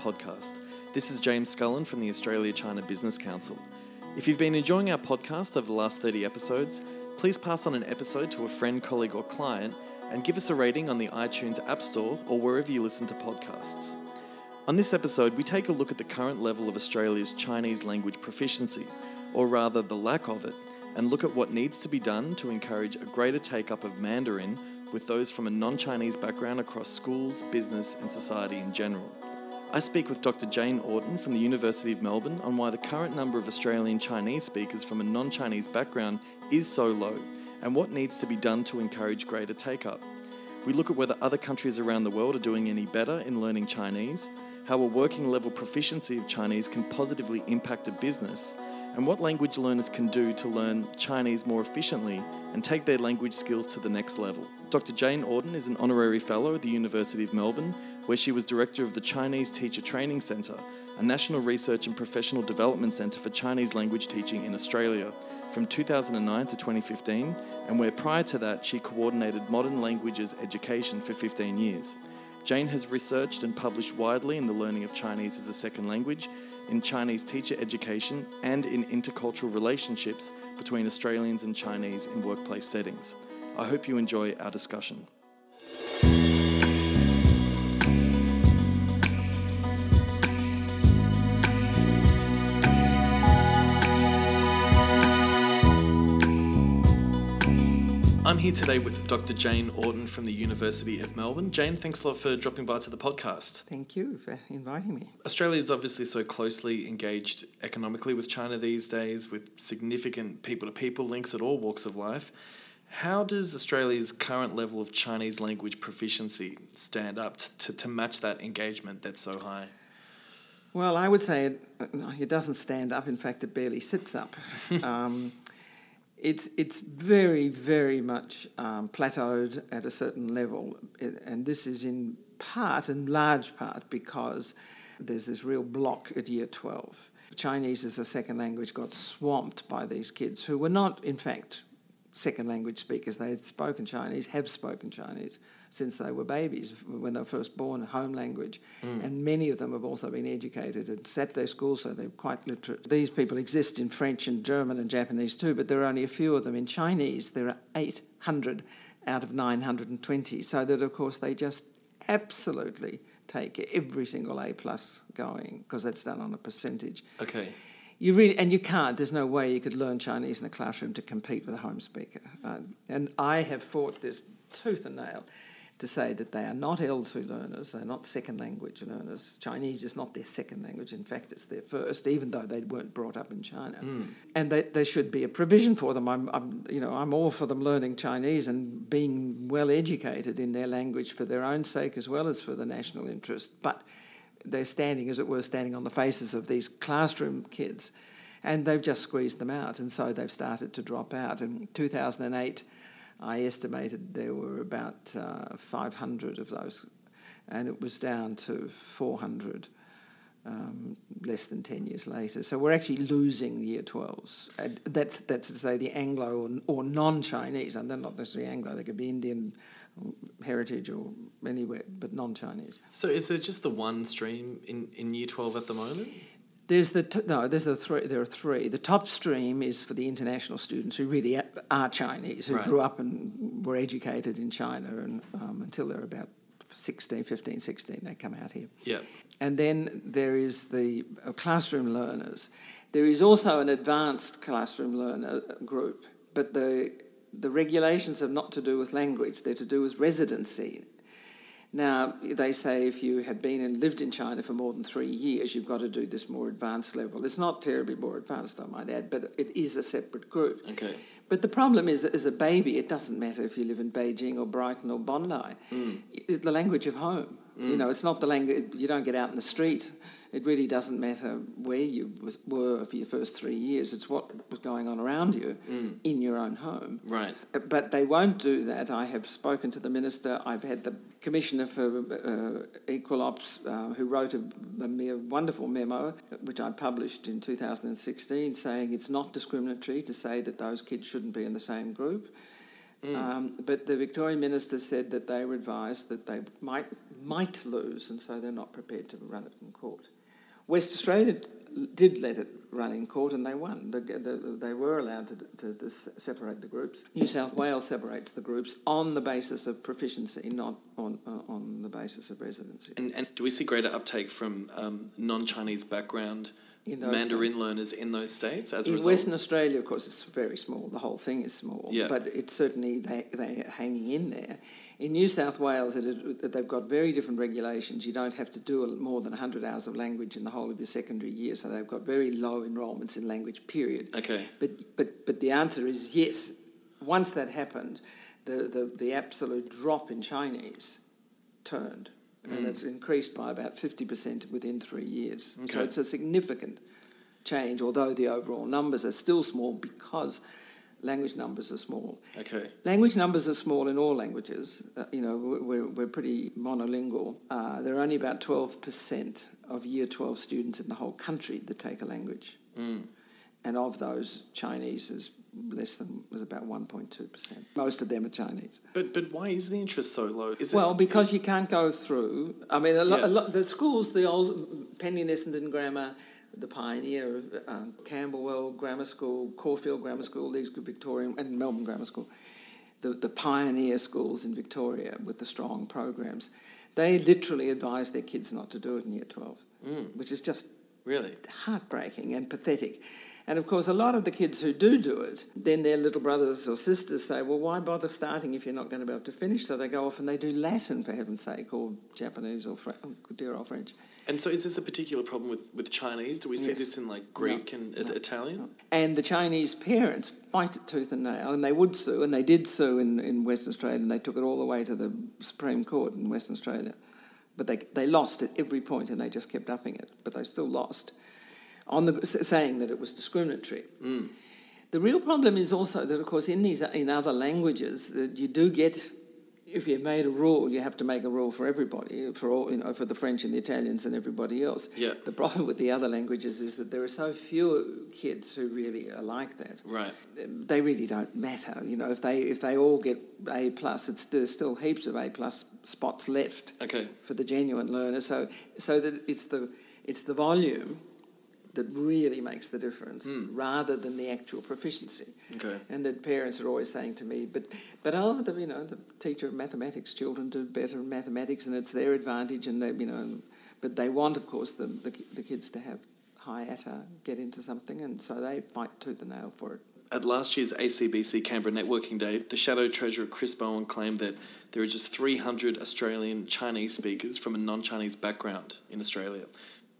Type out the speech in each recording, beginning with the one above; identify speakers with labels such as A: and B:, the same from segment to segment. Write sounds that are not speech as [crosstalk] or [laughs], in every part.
A: podcast. This is James Scullen from the Australia China Business Council. If you've been enjoying our podcast over the last 30 episodes, please pass on an episode to a friend, colleague, or client and give us a rating on the iTunes App Store or wherever you listen to podcasts. On this episode, we take a look at the current level of Australia's Chinese language proficiency, or rather the lack of it, and look at what needs to be done to encourage a greater take up of Mandarin with those from a non Chinese background across schools, business, and society in general. I speak with Dr. Jane Orton from the University of Melbourne on why the current number of Australian Chinese speakers from a non Chinese background is so low and what needs to be done to encourage greater take up. We look at whether other countries around the world are doing any better in learning Chinese, how a working level proficiency of Chinese can positively impact a business, and what language learners can do to learn Chinese more efficiently and take their language skills to the next level. Dr. Jane Orton is an honorary fellow at the University of Melbourne, where she was director of the Chinese Teacher Training Centre, a national research and professional development centre for Chinese language teaching in Australia from 2009 to 2015, and where prior to that she coordinated modern languages education for 15 years. Jane has researched and published widely in the learning of Chinese as a second language, in Chinese teacher education, and in intercultural relationships between Australians and Chinese in workplace settings. I hope you enjoy our discussion. I'm here today with Dr. Jane Orton from the University of Melbourne. Jane, thanks a lot for dropping by to the podcast.
B: Thank you for inviting me.
A: Australia is obviously so closely engaged economically with China these days, with significant people to people links at all walks of life. How does Australia's current level of Chinese language proficiency stand up to, to match that engagement that's so high?
B: Well, I would say it, it doesn't stand up. In fact, it barely sits up. [laughs] um, it's it's very very much um, plateaued at a certain level, and this is in part, in large part, because there's this real block at year twelve. Chinese as a second language got swamped by these kids who were not, in fact, second language speakers. They had spoken Chinese, have spoken Chinese since they were babies, when they were first born, home language. Mm. And many of them have also been educated at Saturday school, so they're quite literate. These people exist in French and German and Japanese too, but there are only a few of them. In Chinese, there are 800 out of 920, so that of course they just absolutely take every single A plus going because that's done on a percentage.
A: Okay.
B: You really and you can't. There's no way you could learn Chinese in a classroom to compete with a home speaker. Uh, and I have fought this tooth and nail to say that they are not L2 learners, they're not second language learners. Chinese is not their second language, in fact, it's their first, even though they weren't brought up in China. Mm. And they, there should be a provision for them. I'm, I'm, you know, I'm all for them learning Chinese and being well educated in their language for their own sake as well as for the national interest. But they're standing, as it were, standing on the faces of these classroom kids. And they've just squeezed them out, and so they've started to drop out. In 2008, I estimated there were about uh, 500 of those, and it was down to 400 um, less than 10 years later. So we're actually losing year 12s. And that's, that's to say the Anglo or, or non Chinese, and they're not necessarily Anglo, they could be Indian heritage or anywhere, but non Chinese.
A: So is there just the one stream in, in year 12 at the moment?
B: There's the t- no. There's a three. There are three. The top stream is for the international students who really are Chinese, who right. grew up and were educated in China, and um, until they're about 16, 15, 16, they come out here.
A: Yeah.
B: And then there is the uh, classroom learners. There is also an advanced classroom learner group, but the the regulations have not to do with language; they're to do with residency. Now, they say if you have been and lived in China for more than three years, you've got to do this more advanced level. It's not terribly more advanced, I might add, but it is a separate group.
A: Okay.
B: But the problem is, as a baby, it doesn't matter if you live in Beijing or Brighton or Bondi. Mm. It's the language of home. Mm. You know, it's not the language, you don't get out in the street it really doesn't matter where you were for your first three years. It's what was going on around you mm. in your own home.
A: Right.
B: Uh, but they won't do that. I have spoken to the minister. I've had the commissioner for uh, equal ops uh, who wrote a, a, wonderful memo, which I published in 2016, saying it's not discriminatory to say that those kids shouldn't be in the same group. Um, but the Victorian minister said that they were advised that they might might lose, and so they're not prepared to run it in court. West Australia did let it run in court, and they won. The, the, they were allowed to, to, to, separate the groups. New South Wales separates the groups on the basis of proficiency, not on uh, on the basis of residency.
A: And, and do we see greater uptake from um, non-Chinese background? Mandarin states. learners in those states as
B: in
A: result?
B: Western Australia, of course, it's very small. The whole thing is small,
A: yeah.
B: but it's certainly they they're hanging in there. In New South Wales, it, they've got very different regulations. You don't have to do more than 100 hours of language in the whole of your secondary year, so they've got very low enrolments in language, period.
A: Okay.
B: But, but, but the answer is yes. Once that happened, the, the, the absolute drop in Chinese turned, mm. and it's increased by about 50% within three years. Okay. So it's a significant change, although the overall numbers are still small because language numbers are small.
A: Okay.
B: Language numbers are small in all languages. Uh, you know, we're, we're pretty monolingual. Uh, there are only about 12% of year 12 students in the whole country that take a language.
A: Mm.
B: And of those, Chinese is less than was about 1.2%. Most of them are Chinese.
A: But but why is the interest so low? Is
B: well, it, because you can't go through. I mean, a lot, yeah. a lot, the schools, the old Penleigh and Essendon Grammar, the pioneer of uh, Camberwell Grammar School, Caulfield Grammar School, these Victorian and Melbourne Grammar School, the, the pioneer schools in Victoria with the strong programs, they literally advise their kids not to do it in year 12,
A: mm.
B: which is just
A: really
B: heartbreaking and pathetic. And of course, a lot of the kids who do do it, then their little brothers or sisters say, well, why bother starting if you're not going to be able to finish? So they go off and they do Latin, for heaven's sake, or Japanese or Fr- oh, dear old French.
A: And so, is this a particular problem with, with Chinese? Do we see yes. this in like Greek no, and no, Italian? No.
B: And the Chinese parents fight it tooth and nail, and they would sue, and they did sue in, in Western Australia, and they took it all the way to the Supreme Court in Western Australia. But they, they lost at every point, and they just kept upping it, but they still lost, on the, saying that it was discriminatory.
A: Mm.
B: The real problem is also that, of course, in these in other languages, that you do get if you've made a rule, you have to make a rule for everybody, for all, you know, for the French and the Italians and everybody else.
A: Yeah.
B: The problem with the other languages is that there are so few kids who really are like that.
A: Right.
B: They really don't matter. You know, if they if they all get A plus, it's there's still heaps of A plus spots left.
A: Okay.
B: For the genuine learner, so so that it's the it's the volume that really makes the difference
A: mm.
B: rather than the actual proficiency.
A: Okay.
B: And that parents are always saying to me, but but oh, the, you know, the teacher of mathematics children do better in mathematics and it's their advantage and they, you know, but they want, of course, the, the, the kids to have high ATAR, get into something, and so they fight tooth and nail for it.
A: At last year's ACBC Canberra Networking Day, the Shadow Treasurer Chris Bowen claimed that there are just 300 Australian Chinese speakers from a non Chinese background in Australia.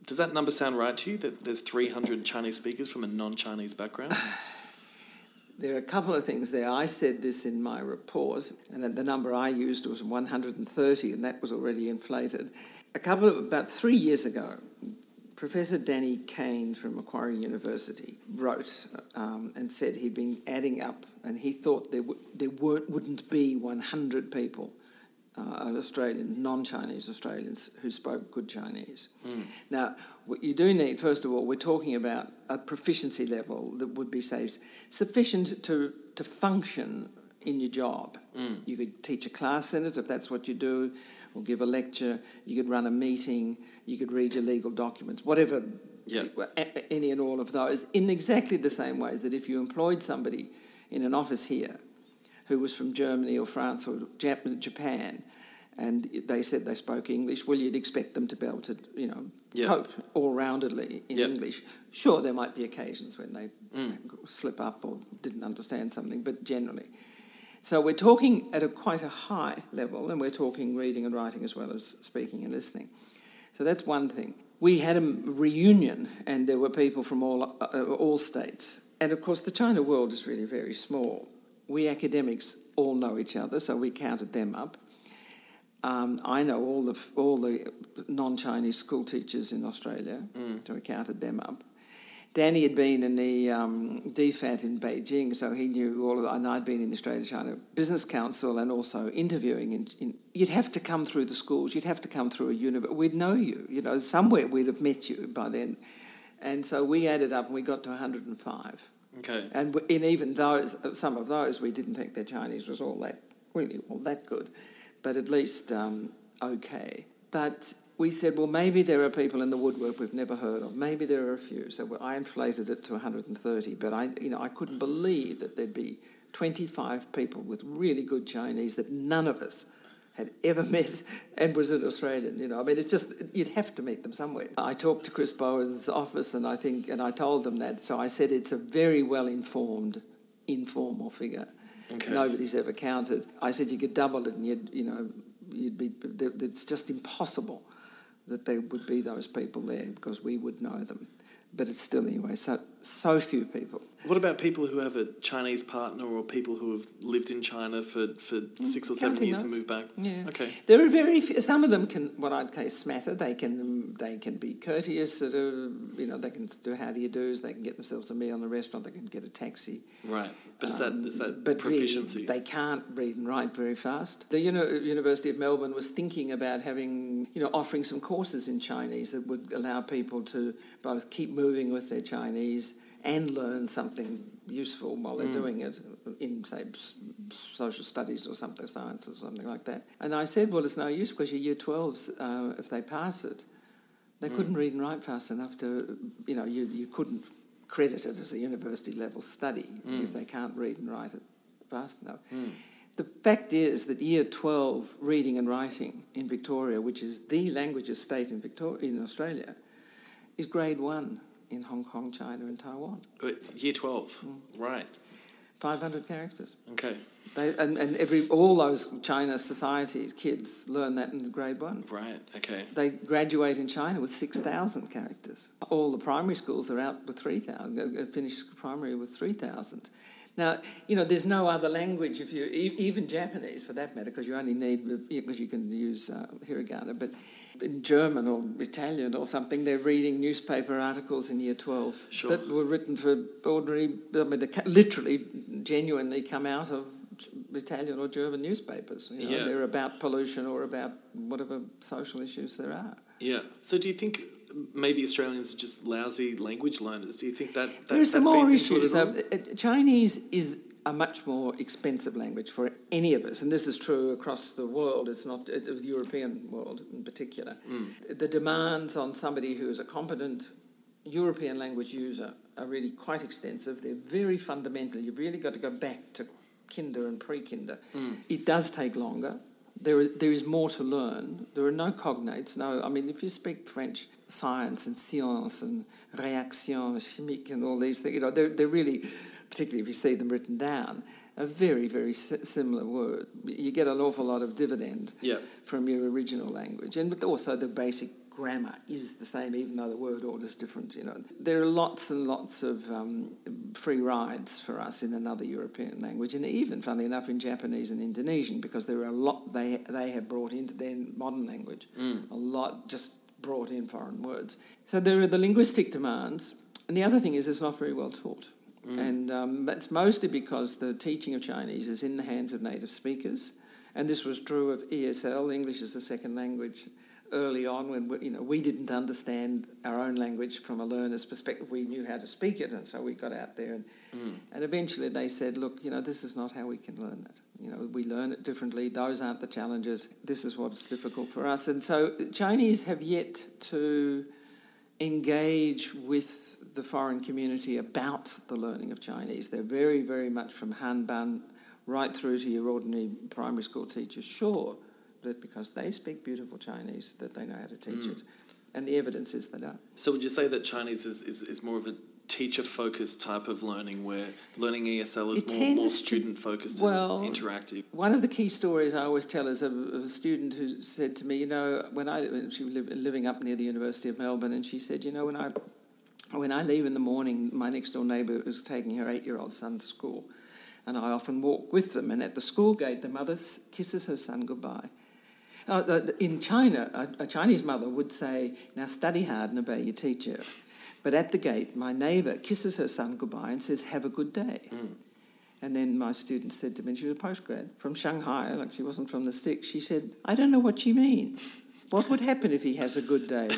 A: Does that number sound right to you? That there's 300 Chinese speakers from a non-Chinese background? [sighs]
B: There are a couple of things there. I said this in my report, and the number I used was 130, and that was already inflated. A couple of about three years ago, Professor Danny Kane from Macquarie University wrote um, and said he'd been adding up, and he thought there, w- there weren't, wouldn't be 100 people uh, Australians, non-Chinese Australians who spoke good Chinese.
A: Mm.
B: Now, what you do need, first of all, we're talking about a proficiency level that would be, say, sufficient to, to function in your job.
A: Mm.
B: You could teach a class in it if that's what you do, or give a lecture. You could run a meeting. You could read your legal documents, whatever.
A: Yep.
B: Any and all of those, in exactly the same ways that if you employed somebody in an office here who was from Germany or France or Japan, and they said they spoke English, well, you'd expect them to be able to, you know,
A: yep.
B: cope all-roundedly in
A: yep.
B: English. Sure, there might be occasions when they
A: mm.
B: slip up or didn't understand something, but generally. So we're talking at a quite a high level, and we're talking reading and writing as well as speaking and listening. So that's one thing. We had a reunion, and there were people from all uh, all states. And of course, the China world is really very small we academics all know each other, so we counted them up. Um, I know all the all the non-Chinese school teachers in Australia,
A: mm.
B: so we counted them up. Danny had been in the um, DFAT in Beijing, so he knew all of that. And I'd been in the Australia-China Business Council and also interviewing. In, in, you'd have to come through the schools. You'd have to come through a university. We'd know you. You know, somewhere we'd have met you by then. And so we added up and we got to 105.
A: Okay.
B: And in even those, some of those, we didn't think their Chinese was all that really all that good, but at least um, okay. But we said, well, maybe there are people in the woodwork we've never heard of. Maybe there are a few. So I inflated it to 130, but I, you know, I couldn't believe that there'd be 25 people with really good Chinese that none of us had ever [laughs] met and was an Australian. You know, I mean, it's just you'd have to meet them somewhere. I talked to Chris Bowen's office, and I think, and I told them that. So I said it's a very well informed, informal figure.
A: Okay.
B: Nobody's ever counted. I said you could double it, and you'd, you know, you'd be. It's just impossible that there would be those people there because we would know them. But it's still anyway. So so few people.
A: What about people who have a Chinese partner or people who have lived in China for, for six or seven years and moved back?
B: Yeah.
A: Okay.
B: There are very few, some of them can what I'd call smatter. They can they can be courteous. Sort of, you know, they can do how do you do's. They can get themselves a meal in a restaurant. They can get a taxi.
A: Right. But is that is that
B: Um, but
A: proficiency?
B: they can't read and write very fast. The Uni- University of Melbourne was thinking about having, you know, offering some courses in Chinese that would allow people to both keep moving with their Chinese and learn something useful while they're
A: Mm.
B: doing it in, say, social studies or something, science or something like that. And I said, well, it's no use because your year 12s, uh, if they pass it, they
A: Mm.
B: couldn't read and write fast enough to, you know, you, you couldn't credit it as a university level study
A: Mm.
B: if they can't read and write it fast enough. The fact is that year 12 reading and writing in Victoria, which is the languages state in, Victoria, in Australia, is grade one in Hong Kong, China, and Taiwan.
A: Year 12.
B: Mm.
A: Right.
B: 500 characters.
A: Okay.
B: They, and, and every all those China societies, kids learn that in grade one.
A: Right. Okay.
B: They graduate in China with 6,000 characters. All the primary schools are out with 3,000, uh, finish primary with 3,000. Now, you know, there's no other language, if you even Japanese for that matter, because you only need, because you can use uh, hiragana, but in German or Italian or something, they're reading newspaper articles in year 12
A: Sure.
B: that were written for ordinary, I mean, they literally, genuinely come out of Italian or German newspapers. You know,
A: Yeah.
B: They're about pollution or about whatever social issues there are.
A: Yeah. So do you think maybe Australians are just lousy language learners? Do you think that, that
B: There are some more issues. Um, uh, Chinese is a much more expensive language for any of us, and this is true across the world. It's not uh, the European world in particular.
A: Mm.
B: The demands on somebody who is a competent European language user are really quite extensive. They're very fundamental. You've really got to go back to kinder and pre-kinder.
A: Mm.
B: It does take longer. There is, there is more to learn. There are no cognates. No, I mean, if you speak French, science and science and réaction chimique and all these things, you know, they're, they're really, particularly if you see them written down, a very, very similar word. You get an awful lot of dividend
A: Yeah.
B: from your original language. And also the basic grammar is the same, even though the word order is different. You know, there are lots and lots of um, free rides for us in another European language, and even, funnily enough, in Japanese and Indonesian, because there are a lot they they have brought into their modern language, a lot just brought in foreign words. So there are the linguistic demands, and the other thing is it's not very well taught. And um, that's mostly because the teaching of Chinese is in the hands of native speakers. And this was true of ESL, English as a second language, early on when we, you know, we didn't understand our own language from a learner's perspective. We knew how to speak it, and so we got out there. And, and eventually they said, look, you know, this is not how we can learn it. You know, we learn it differently. Those aren't the challenges. This is what's difficult for us. And so Chinese have yet to engage with the foreign community about the learning of Chinese. They're very, very much from Hanban right through to your ordinary primary school teachers, sure, that because they speak beautiful Chinese, that they know how to teach mm. it. And the evidence is they don't.
A: Uh, so would you say that Chinese is, is, is more of a teacher-focused type of learning where learning ESL is
B: It
A: more, more student-focused
B: well,
A: and interactive?
B: One of the key stories I always tell is of, of a student who said to me, you know, when I when she was living up near the University of Melbourne, and she said, you know, when I when I leave in the morning, my next door neighbour is taking her eight-year-old son to school, and I often walk with them. And at the school gate, the mother kisses her son goodbye. Uh, in China, a, a Chinese mother would say, "Now study hard and obey your teacher." But at the gate, my neighbour kisses her son goodbye and says, "Have a good day." And then my student said to me, she was a postgrad from Shanghai, like she wasn't from the sticks. She said, "I don't know what she means." What would happen if he has a good day,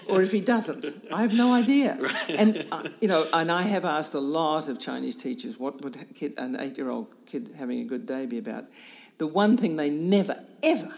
B: [laughs] or if he doesn't? I have no idea. [laughs]
A: Right.
B: And uh, you know, and I have asked a lot of Chinese teachers, what would kid, an eight-year-old kid having a good day be about? The one thing they never ever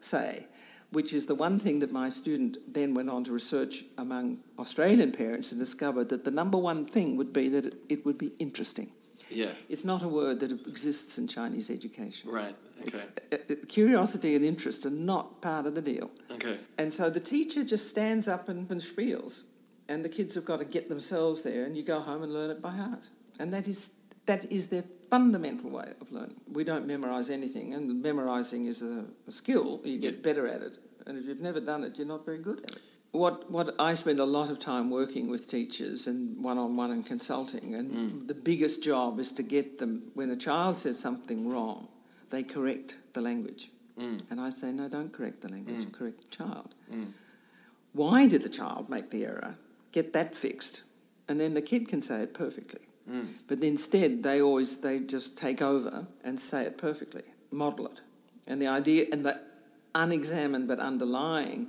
B: say, which is the one thing that my student then went on to research among Australian parents and discovered that the number one thing would be that it, it would be interesting.
A: Yeah.
B: It's not a word that exists in Chinese education.
A: Right. Okay.
B: Uh, uh, curiosity and interest are not part of the deal.
A: Okay.
B: And so the teacher just stands up and, and spiels, and the kids have got to get themselves there, and you go home and learn it by heart. And that is that is their fundamental way of learning. We don't memorise anything, and memorising is a, a skill. You get
A: Yeah.
B: better at it, and if you've never done it, you're not very good at it. What what I spend a lot of time working with teachers and one on one and consulting, and the biggest job is to get them when a child says something wrong, they correct the language.
A: Mm.
B: And I say, no, don't correct the language, correct the child.
A: Mm.
B: Why did the child make the error? Get that fixed. And then the kid can say it perfectly.
A: Mm.
B: But instead, they always, they just take over and say it perfectly, model it. And the idea, and the unexamined but underlying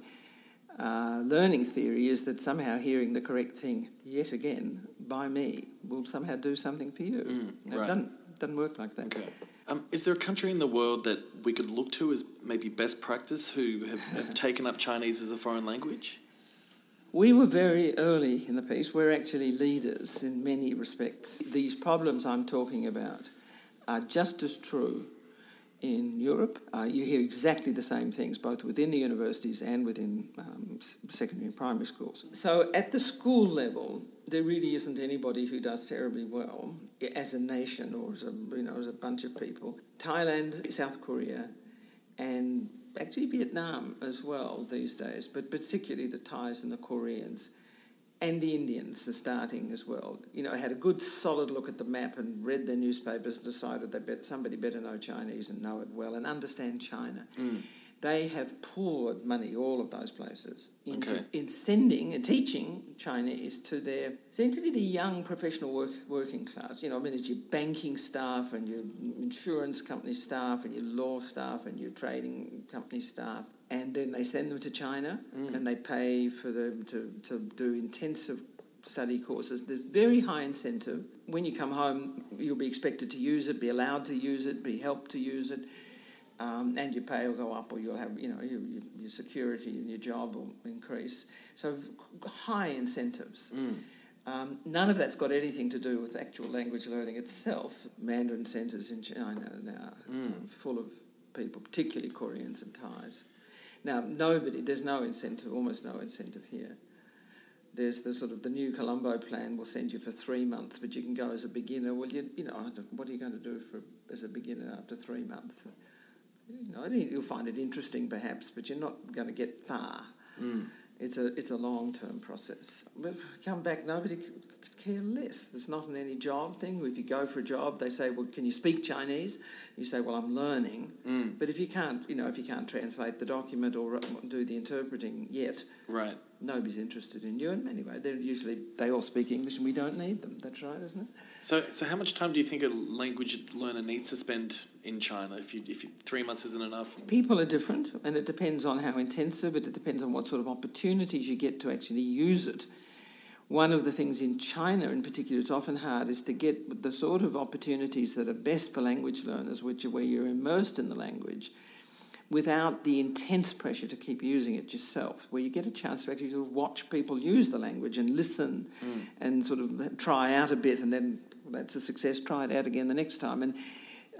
B: uh, learning theory is that somehow hearing the correct thing yet again by me will somehow do something for you.
A: Mm, right.
B: It doesn't, doesn't work like that.
A: Okay. Um, is there a country in the world that we could look to as maybe best practice who have, have [laughs] taken up Chinese as a foreign language?
B: We were very early in the piece. We're actually leaders in many respects. These problems I'm talking about are just as true in Europe. Uh, you hear exactly the same things, both within the universities and within um, secondary and primary schools. So at the school level, there really isn't anybody who does terribly well as a nation or as a, you know, as a bunch of people. Thailand, South Korea, and actually Vietnam as well these days, but particularly the Thais and the Koreans. And the Indians are starting as well. You know, had a good solid look at the map and read their newspapers and decided that bet somebody better know Chinese and know it well and understand China.
A: Mm.
B: They have poured money, all of those places, into
A: Okay.
B: in sending and teaching Chinese to their essentially the young professional work, working class. You know, I mean, it's your banking staff and your insurance company staff and your law staff and your trading company staff, and then they send them to China
A: Mm.
B: and they pay for them to, to do intensive study courses. There's very high incentive. When you come home, you'll be expected to use it, be allowed to use it, be helped to use it um, and your pay will go up, or you'll have, you know, your, your, security and your job will increase. So high incentives.
A: Mm.
B: Um, none of that's got anything to do with actual language learning itself. Mandarin centres in China now
A: Mm.
B: full of people, particularly Koreans and Thais. Now, nobody, there's no incentive, almost no incentive here. There's the sort of the new Colombo plan will send you for three months, but you can go as a beginner. Well, you, you know, what are you going to do for as a beginner after three months? You know, I think you'll find it interesting perhaps, but you're not going to get far.
A: Mm.
B: It's a it's a long term process. But come back, nobody could care less. There's not an any job thing. If you go for a job, they say, "Well, can you speak Chinese?" You say, "Well, I'm learning."
A: Mm.
B: But if you can't, you know, if you can't translate the document or do the interpreting yet,
A: Right.
B: nobody's interested in you. And anyway, they're usually they all speak English, and we don't need them. That's right, isn't it?
A: So, so how much time do you think a language learner needs to spend in China? If you, if you, three months isn't enough.
B: People are different, and it depends on how intensive. It depends on what sort of opportunities you get to actually use it. One of the things in China, in particular, it's often hard, is to get the sort of opportunities that are best for language learners, which are where you're immersed in the language, without the intense pressure to keep using it yourself, where you get a chance to actually sort of watch people use the language and listen
A: Mm.
B: and sort of try out a bit, and then that's a success. Try it out again the next time, and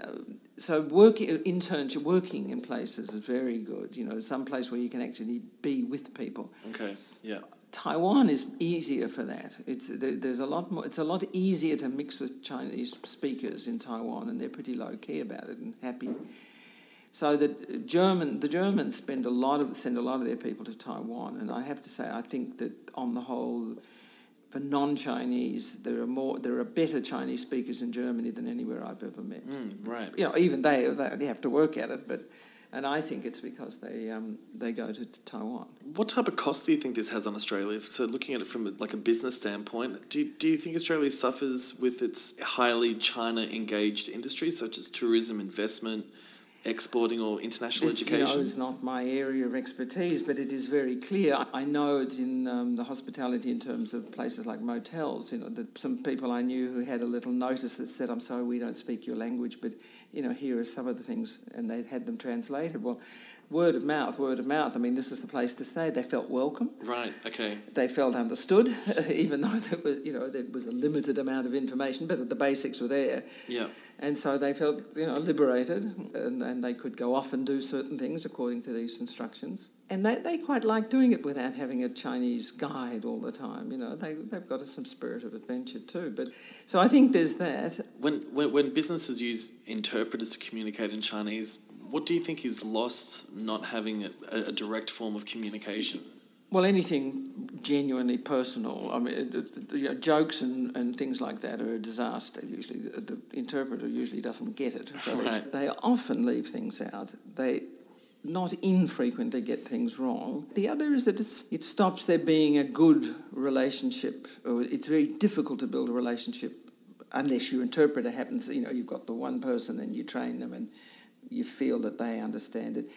B: uh, so working internship, working in places is very good. You know, some place where you can actually be with people.
A: Okay. Yeah.
B: Taiwan is easier for that. It's there, there's a lot more. It's a lot easier to mix with Chinese speakers in Taiwan, and they're pretty low key about it and happy. So the German, the Germans spend a lot of send a lot of their people to Taiwan, and I have to say, I think that on the whole, for non-Chinese, there are more, there are better Chinese speakers in Germany than anywhere I've ever met.
A: Mm, right.
B: You know, even they, they they have to work at it, but. And I think it's because they um, they go to Taiwan.
A: What type of cost do you think this has on Australia? So, looking at it from a, like a business standpoint, do you, do you think Australia suffers with its highly China engaged industries such as tourism, investment, exporting or international
B: This, you
A: education?
B: know, is not my area of expertise, but it is very clear. I know it in um, the hospitality in terms of places like motels. You know, that some people I knew who had a little notice that said, "I'm sorry, we don't speak your language, but you know, here are some of the things," and they had them translated. Well, word of mouth, word of mouth. I mean, this is the place to stay. They felt welcome.
A: Right. Okay.
B: They felt understood, [laughs] even though there was, you know, there was a limited amount of information, but the basics were there.
A: Yeah.
B: And so they felt, you know, liberated and, and they could go off and do certain things according to these instructions. And they, they quite like doing it without having a Chinese guide all the time. You know, they, they've got some spirit of adventure too. But So I think there's that.
A: When, when when businesses use interpreters to communicate in Chinese, what do you think is lost not having a, a direct form of communication?
B: Well, anything genuinely personal. I mean, it- you know, jokes and, and things like that are a disaster. Usually, the, the interpreter usually doesn't get it. So
A: Right.
B: they, they often leave things out. They not infrequently get things wrong. The other is that it's, it stops there being a good relationship, or it's very difficult to build a relationship unless your interpreter happens. You know, you've got the one person and you train them and you feel that they understand it.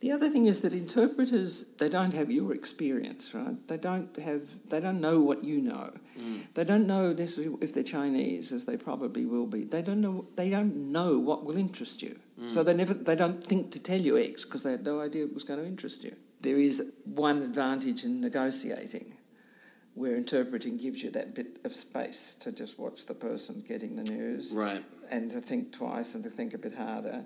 B: The other thing is that interpreters they don't have your experience, right? They don't have they don't know what you know. Mm. They don't know necessarily if they're Chinese, as they probably will be. They don't know they don't know what will interest you. Mm. So they never they don't think to tell you X because they had no idea it was going to interest you. There is one advantage in negotiating where interpreting gives you that bit of space to just watch the person getting the news
A: Right.
B: and to think twice and to think a bit harder.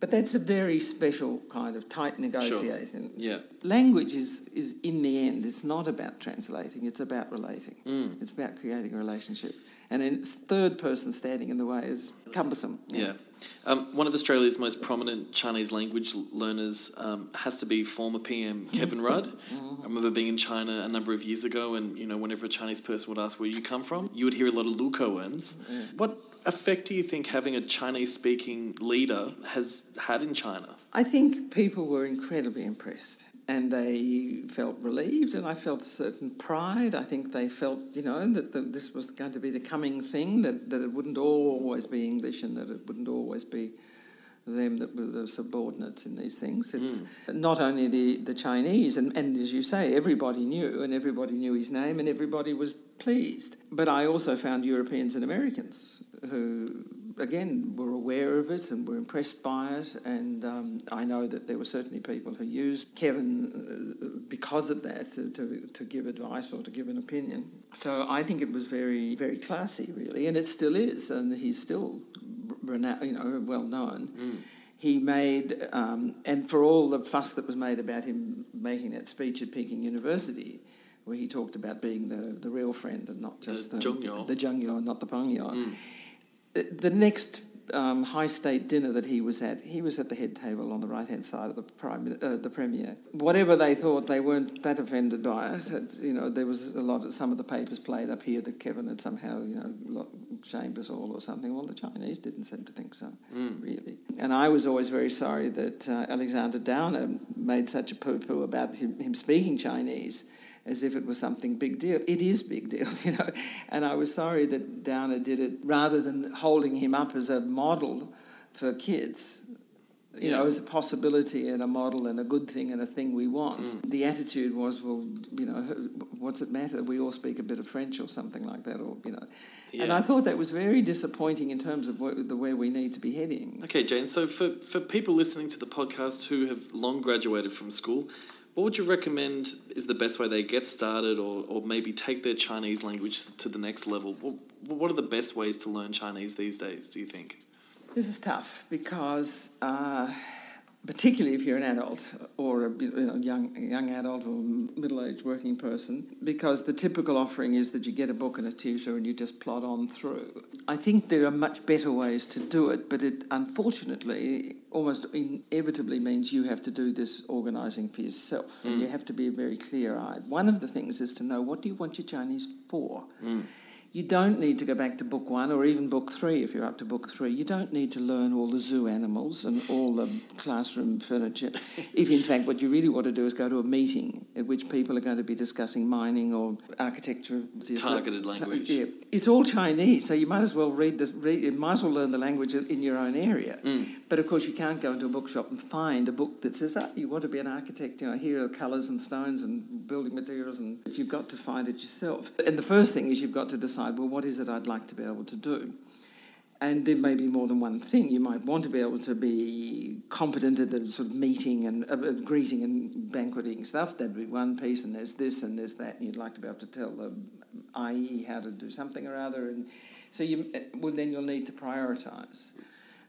B: But that's a very special kind of tight negotiation.
A: Yeah.
B: Language is, is, in the end, it's not about translating, it's about relating.
A: Mm.
B: It's about creating a relationship. And then third person standing in the way is cumbersome.
A: Yeah. Um, one of Australia's most prominent Chinese language learners um, has to be former PM Kevin Rudd. I remember being in China a number of years ago, and you know, whenever a Chinese person would ask where you come from, you would hear a lot of Lu Kewens. What effect do you think having a Chinese-speaking leader has had in China?
B: I think people were incredibly impressed and they felt relieved and I felt a certain pride. I think they felt, you know, that the, this was going to be the coming thing, that, that it wouldn't always be English and that it wouldn't always be them that were the subordinates in these things. It's hmm. not only the, the Chinese, and, and as you say, everybody knew and everybody knew his name and everybody was pleased. But I also found Europeans and Americans who, again, were aware of it and were impressed by it. And um, I know that there were certainly people who used Kevin uh, because of that to, to, to give advice or to give an opinion. So I think it was very, very classy, really, and it still is, and he's still, rena- you know, well known. He made, um, and for all the fuss that was made about him making that speech at Peking University, where he talked about being the, the real friend and not just
A: The
B: the the and not the pengyou. The, the next um, high state dinner that he was at, he was at the head table on the right hand side of the prime, uh, the premier. Whatever they thought, they weren't that offended by it. It- You know, there was a lot of some of the papers played up here that Kevin had somehow, you know, shamed us all or something. Well, the Chinese didn't seem to think so, really. And I was always very sorry that uh, Alexander Downer made such a poo poo about him, him speaking Chinese as if it was something big deal. It is big deal, [laughs] you know. And I was sorry that Downer did it rather than holding him up as a model for kids. You know, as a possibility and a model and a good thing and a thing we want. Mm. The attitude was, well, you know, what's it matter? We all speak a bit of French or something like that, or you know.
A: Yeah.
B: And I thought that was very disappointing in terms of where, the way we need to be heading.
A: Okay, Jane. So for, for people listening to the podcast who have long graduated from school, what would you recommend is the best way they get started or, or maybe take their Chinese language to the next level? What, what are the best ways to learn Chinese these days, do you think?
B: This is tough because, uh, particularly if you're an adult or a you know, young young adult or middle-aged working person, because the typical offering is that you get a book and a tutor and you just plod on through. I think there are much better ways to do it, but it unfortunately almost inevitably means you have to do this organising for yourself. And you have to be very clear-eyed. One of the things is to know what do you want your Chinese for. Mm. You don't need to go back to book one or even book three if you're up to book three. You don't need to learn all the zoo animals and all the classroom furniture. if in fact what you really want to do is go to a meeting at which people are going to be discussing mining or architecture.
A: Targeted language.
B: Yeah. It's all Chinese, so you might as well read the read, you might as well learn the language in your own area. But But of course, you can't go into a bookshop and find a book that says, "Ah, you want to be an architect? You know, here are colours and stones and building materials," and you've got to find it yourself. And the first thing is you've got to decide, well, what is it I'd like to be able to do? And there may be more than one thing. You might want to be able to be competent at the sort of meeting and uh, greeting and banqueting stuff. That'd be one piece, and there's this and there's that, and you'd like to be able to tell the IE how to do something or other. And so you, well, then you'll need to prioritise.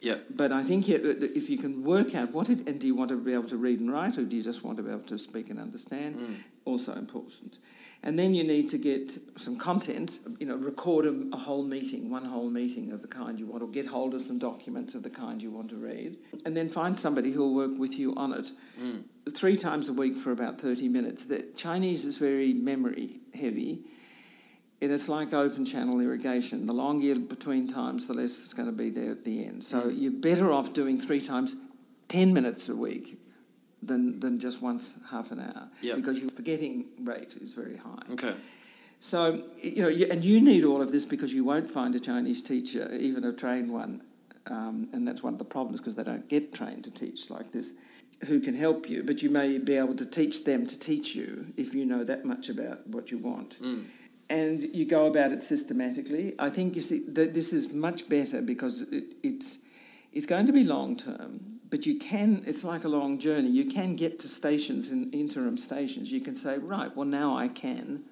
A: Yeah.
B: But I think if you can work out what it, and do you want to be able to read and write, or do you just want to be able to speak and understand?
A: Mm.
B: Also important. And then you need to get some content, you know, record a, a, whole meeting, one whole meeting of the kind you want, or get hold of some documents of the kind you want to read, and then find somebody who'll work with you on it.
A: Mm.
B: Three times a week for about 30 minutes. The Chinese is very memory heavy, and it's like open channel irrigation. The longer you're between times, the less it's going to be there at the end. So mm. you're better off doing three times 10 minutes a week than, than just once half an hour
A: yep.
B: because your forgetting rate is very high.
A: Okay.
B: So, you know, you, and you need all of this because you won't find a Chinese teacher, even a trained one, um, and that's one of the problems because they don't get trained to teach like this, who can help you, but you may be able to teach them to teach you if you know that much about what you want.
A: Mm.
B: And you go about it systematically. I think you see that this is much better because it, it's it's going to be long term but you can, it's like a long journey. You can get to stations, in interim stations. You can say, right, well, now I can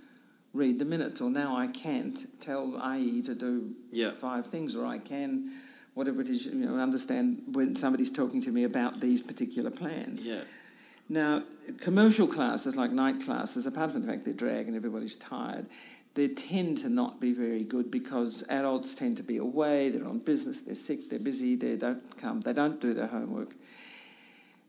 B: read the minutes, or now I can't tell IE to do
A: yeah.
B: five things, or I can, whatever it is, you know, understand when somebody's talking to me about these particular plans.
A: Yeah.
B: Now, commercial classes like night classes, apart from the fact they're drag and everybody's tired, they tend to not be very good because adults tend to be away, they're on business, they're sick, they're busy, they don't come, they don't do their homework.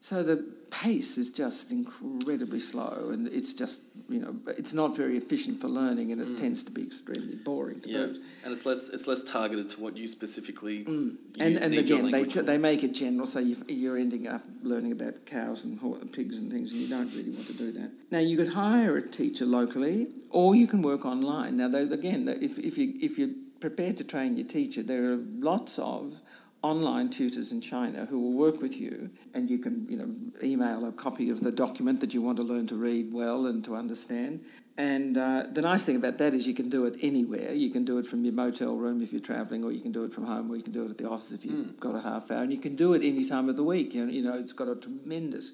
B: So the pace is just incredibly slow and it's just, you know, it's not very efficient for learning and it mm. tends to be extremely boring to
A: yeah. boot. And it's less it's less targeted to what you specifically mm.
B: And, and again, they, they make it general, so you are ending up learning about cows and pigs and things, and you don't really want to do that. Now, you could hire a teacher locally, or you can work online. Now, again, if, if, you, if you're prepared to train your teacher, there are lots of online tutors in China who will work with you, and you can, you know, email a copy of the document that you want to learn to read well and to understand. And uh, the nice thing about that is you can do it anywhere. You can do it from your motel room if you're travelling, or you can do it from home, or you can do it at the office if you've mm. got a half hour. And you can do it any time of the week. You know, you know it's got a tremendous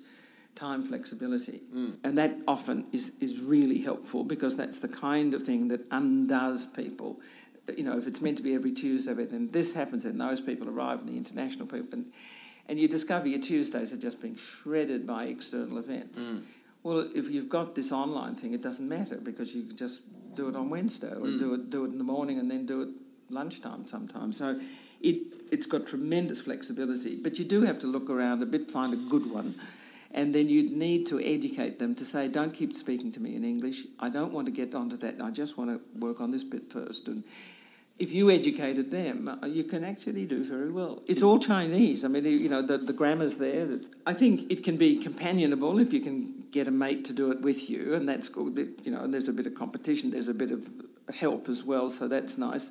B: time flexibility.
A: Mm.
B: And that often is, is really helpful because that's the kind of thing that undoes people you know, if it's meant to be every Tuesday, but then this happens and those people arrive and the international people, and, and you discover your Tuesdays are just being shredded by external events.
A: Mm.
B: Well, if you've got this online thing, it doesn't matter because you can just do it on Wednesday or mm. do it do it in the morning and then do it lunchtime sometimes. So it it's got tremendous flexibility, but you do have to look around a bit, find a good one. And then you'd need to educate them to say, don't keep speaking to me in English. I don't want to get onto that. I just want to work on this bit first. And if you educated them, uh, you can actually do very well. It's all Chinese. I mean, you know, the, the grammar's there. I think it can be companionable if you can get a mate to do it with you, and that's good. You know, and there's a bit of competition. There's a bit of help as well, so that's nice.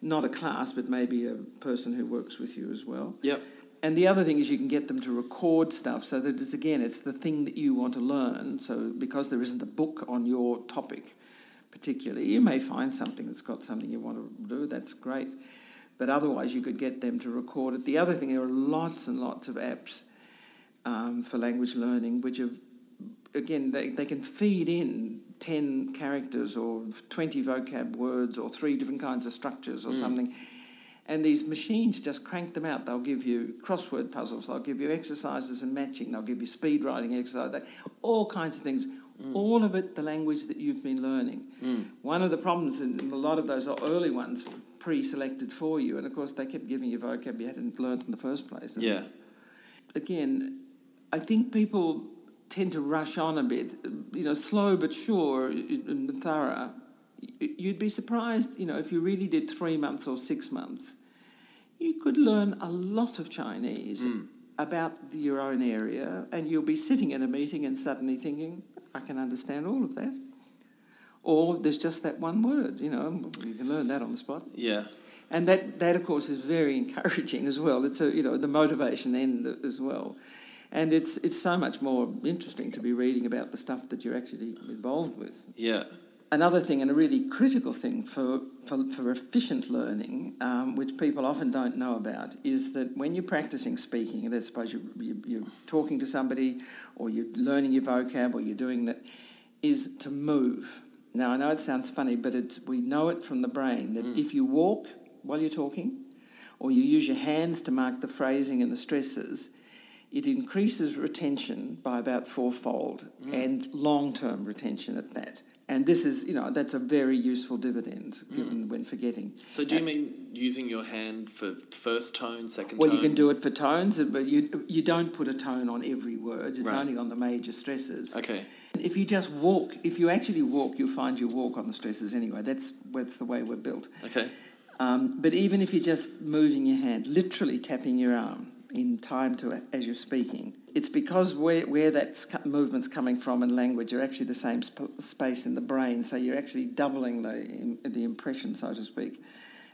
B: Not a class, but maybe a person who works with you as well.
A: Yep.
B: And the other thing is you can get them to record stuff so that it's again it's the thing that you want to learn. So because there isn't a book on your topic, particularly. You may find something that's got something you want to do, that's great. But otherwise, you could get them to record it. The other thing, there are lots and lots of apps um, for language learning, which have, again, they, they can feed in 10 characters or 20 vocab words or three different kinds of structures or mm. something. And these machines just crank them out. They'll give you crossword puzzles, they'll give you exercises and matching, they'll give you speed writing exercises, all kinds of things Mm. All of it, the language that you've been learning.
A: Mm.
B: One of the problems in a lot of those early ones pre-selected for you, and of course they kept giving you vocab you hadn't learned in the first place.
A: Yeah.
B: Again, I think people tend to rush on a bit, you know, slow but sure and thorough. You'd be surprised, you know, if you really did three months or six months, you could learn a lot of Chinese
A: mm.
B: About your own area, and you'll be sitting in a meeting and suddenly thinking, I can understand all of that. Or there's just that one word, you know, you can learn that on the spot.
A: Yeah.
B: And that, that, of course, is very [laughs] encouraging as well. It's a, you know, the motivation end as well. And it's, it's so much more interesting to be reading about the stuff that you're actually involved with.
A: Yeah.
B: Another thing, and a really critical thing for, for, for efficient learning, um, which people often don't know about, is that when you're practicing speaking, and I suppose you, you, you're talking to somebody or you're learning your vocab or you're doing that, is to move. Now, I know it sounds funny, but it's, we know it from the brain that mm. if you walk while you're talking, or you use your hands to mark the phrasing and the stresses, it increases retention by about fourfold mm. and long term retention at that. And this is, you know, that's a very useful dividend given mm. when forgetting.
A: So, do you uh, mean using your hand for first tone, second
B: well,
A: tone?
B: Well, you can do it for tones, but you, you don't put a tone on every word, it's right. only on the major stresses.
A: Okay.
B: If you just walk, if you actually walk, you'll find you walk on the stresses anyway. That's, that's the way we're built.
A: Okay.
B: Um, but even if you're just moving your hand, literally tapping your arm in time to as you're speaking, it's because where, where that movement's coming from in language are actually the same sp- space in the brain. So you're actually doubling the, the impression, so to speak.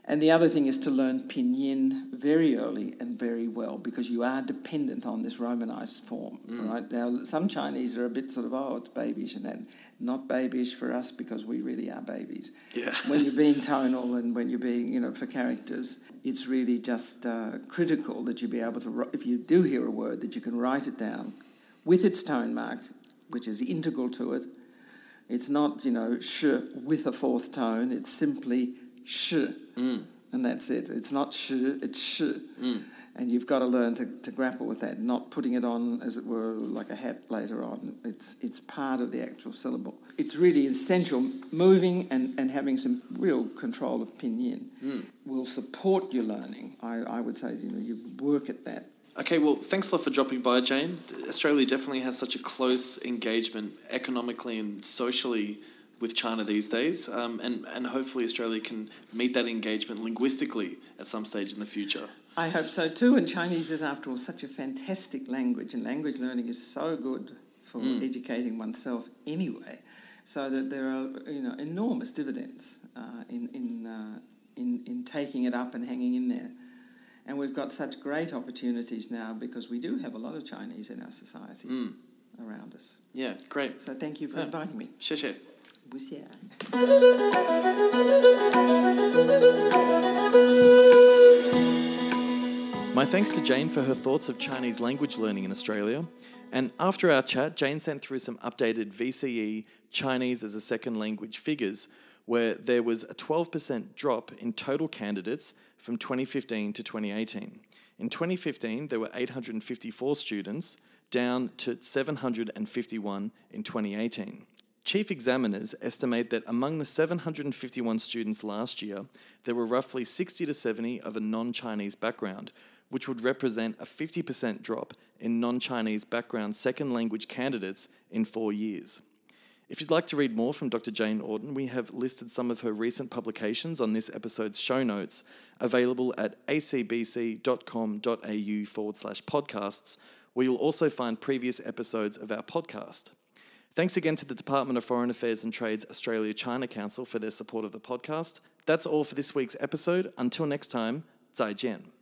B: And the other thing is to learn pinyin very early and very well because you are dependent on this Romanized form, mm. right? Now, some Chinese are a bit sort of, oh, it's babyish and that. Not babyish for us because we really are babies.
A: Yeah. [laughs]
B: when you're being tonal and when you're being, you know, for characters, it's really just uh, critical that you be able to, if you do hear a word, that you can write it down with its tone mark, which is integral to it. It's not, you know, sh with a fourth tone. It's simply sh, mm. and that's it. It's not sh, it's sh. Mm. And you've got to learn to, to grapple with that, not putting it on, as it were, like a hat later on. It's, it's part of the actual syllable. It's really essential. Moving and, and having some real control of pinyin mm. will support your learning. I, I would say, you know, you work at that.
A: Okay, well, thanks a lot for dropping by, Jane. Australia definitely has such a close engagement economically and socially with China these days, um, and, and hopefully Australia can meet that engagement linguistically at some stage in the future.
B: I hope so too, and Chinese is, after all, such a fantastic language, and language learning is so good for mm. educating oneself anyway, so that there are you know enormous dividends uh, in in, uh, in in taking it up and hanging in there. And we've got such great opportunities now because we do have a lot of Chinese in our society mm. around us.
A: Yeah, great.
B: So thank you for yeah. inviting me.
A: 谢谢。[laughs] My thanks to Jane for her thoughts of Chinese language learning in Australia. And after our chat, Jane sent through some updated VCE Chinese as a second language figures, where there was a 12% drop in total candidates from 2015 to 2018. In 2015, there were 854 students, down to 751 in 2018. Chief examiners estimate that among the 751 students last year, there were roughly 60 to 70 of a non Chinese background, which would represent a 50% drop in non Chinese background second language candidates in four years. If you'd like to read more from Dr. Jane Orton, we have listed some of her recent publications on this episode's show notes, available at acbc.com.au forward slash podcasts, where you'll also find previous episodes of our podcast. Thanks again to the Department of Foreign Affairs and Trade's Australia China Council for their support of the podcast. That's all for this week's episode. Until next time, 再见.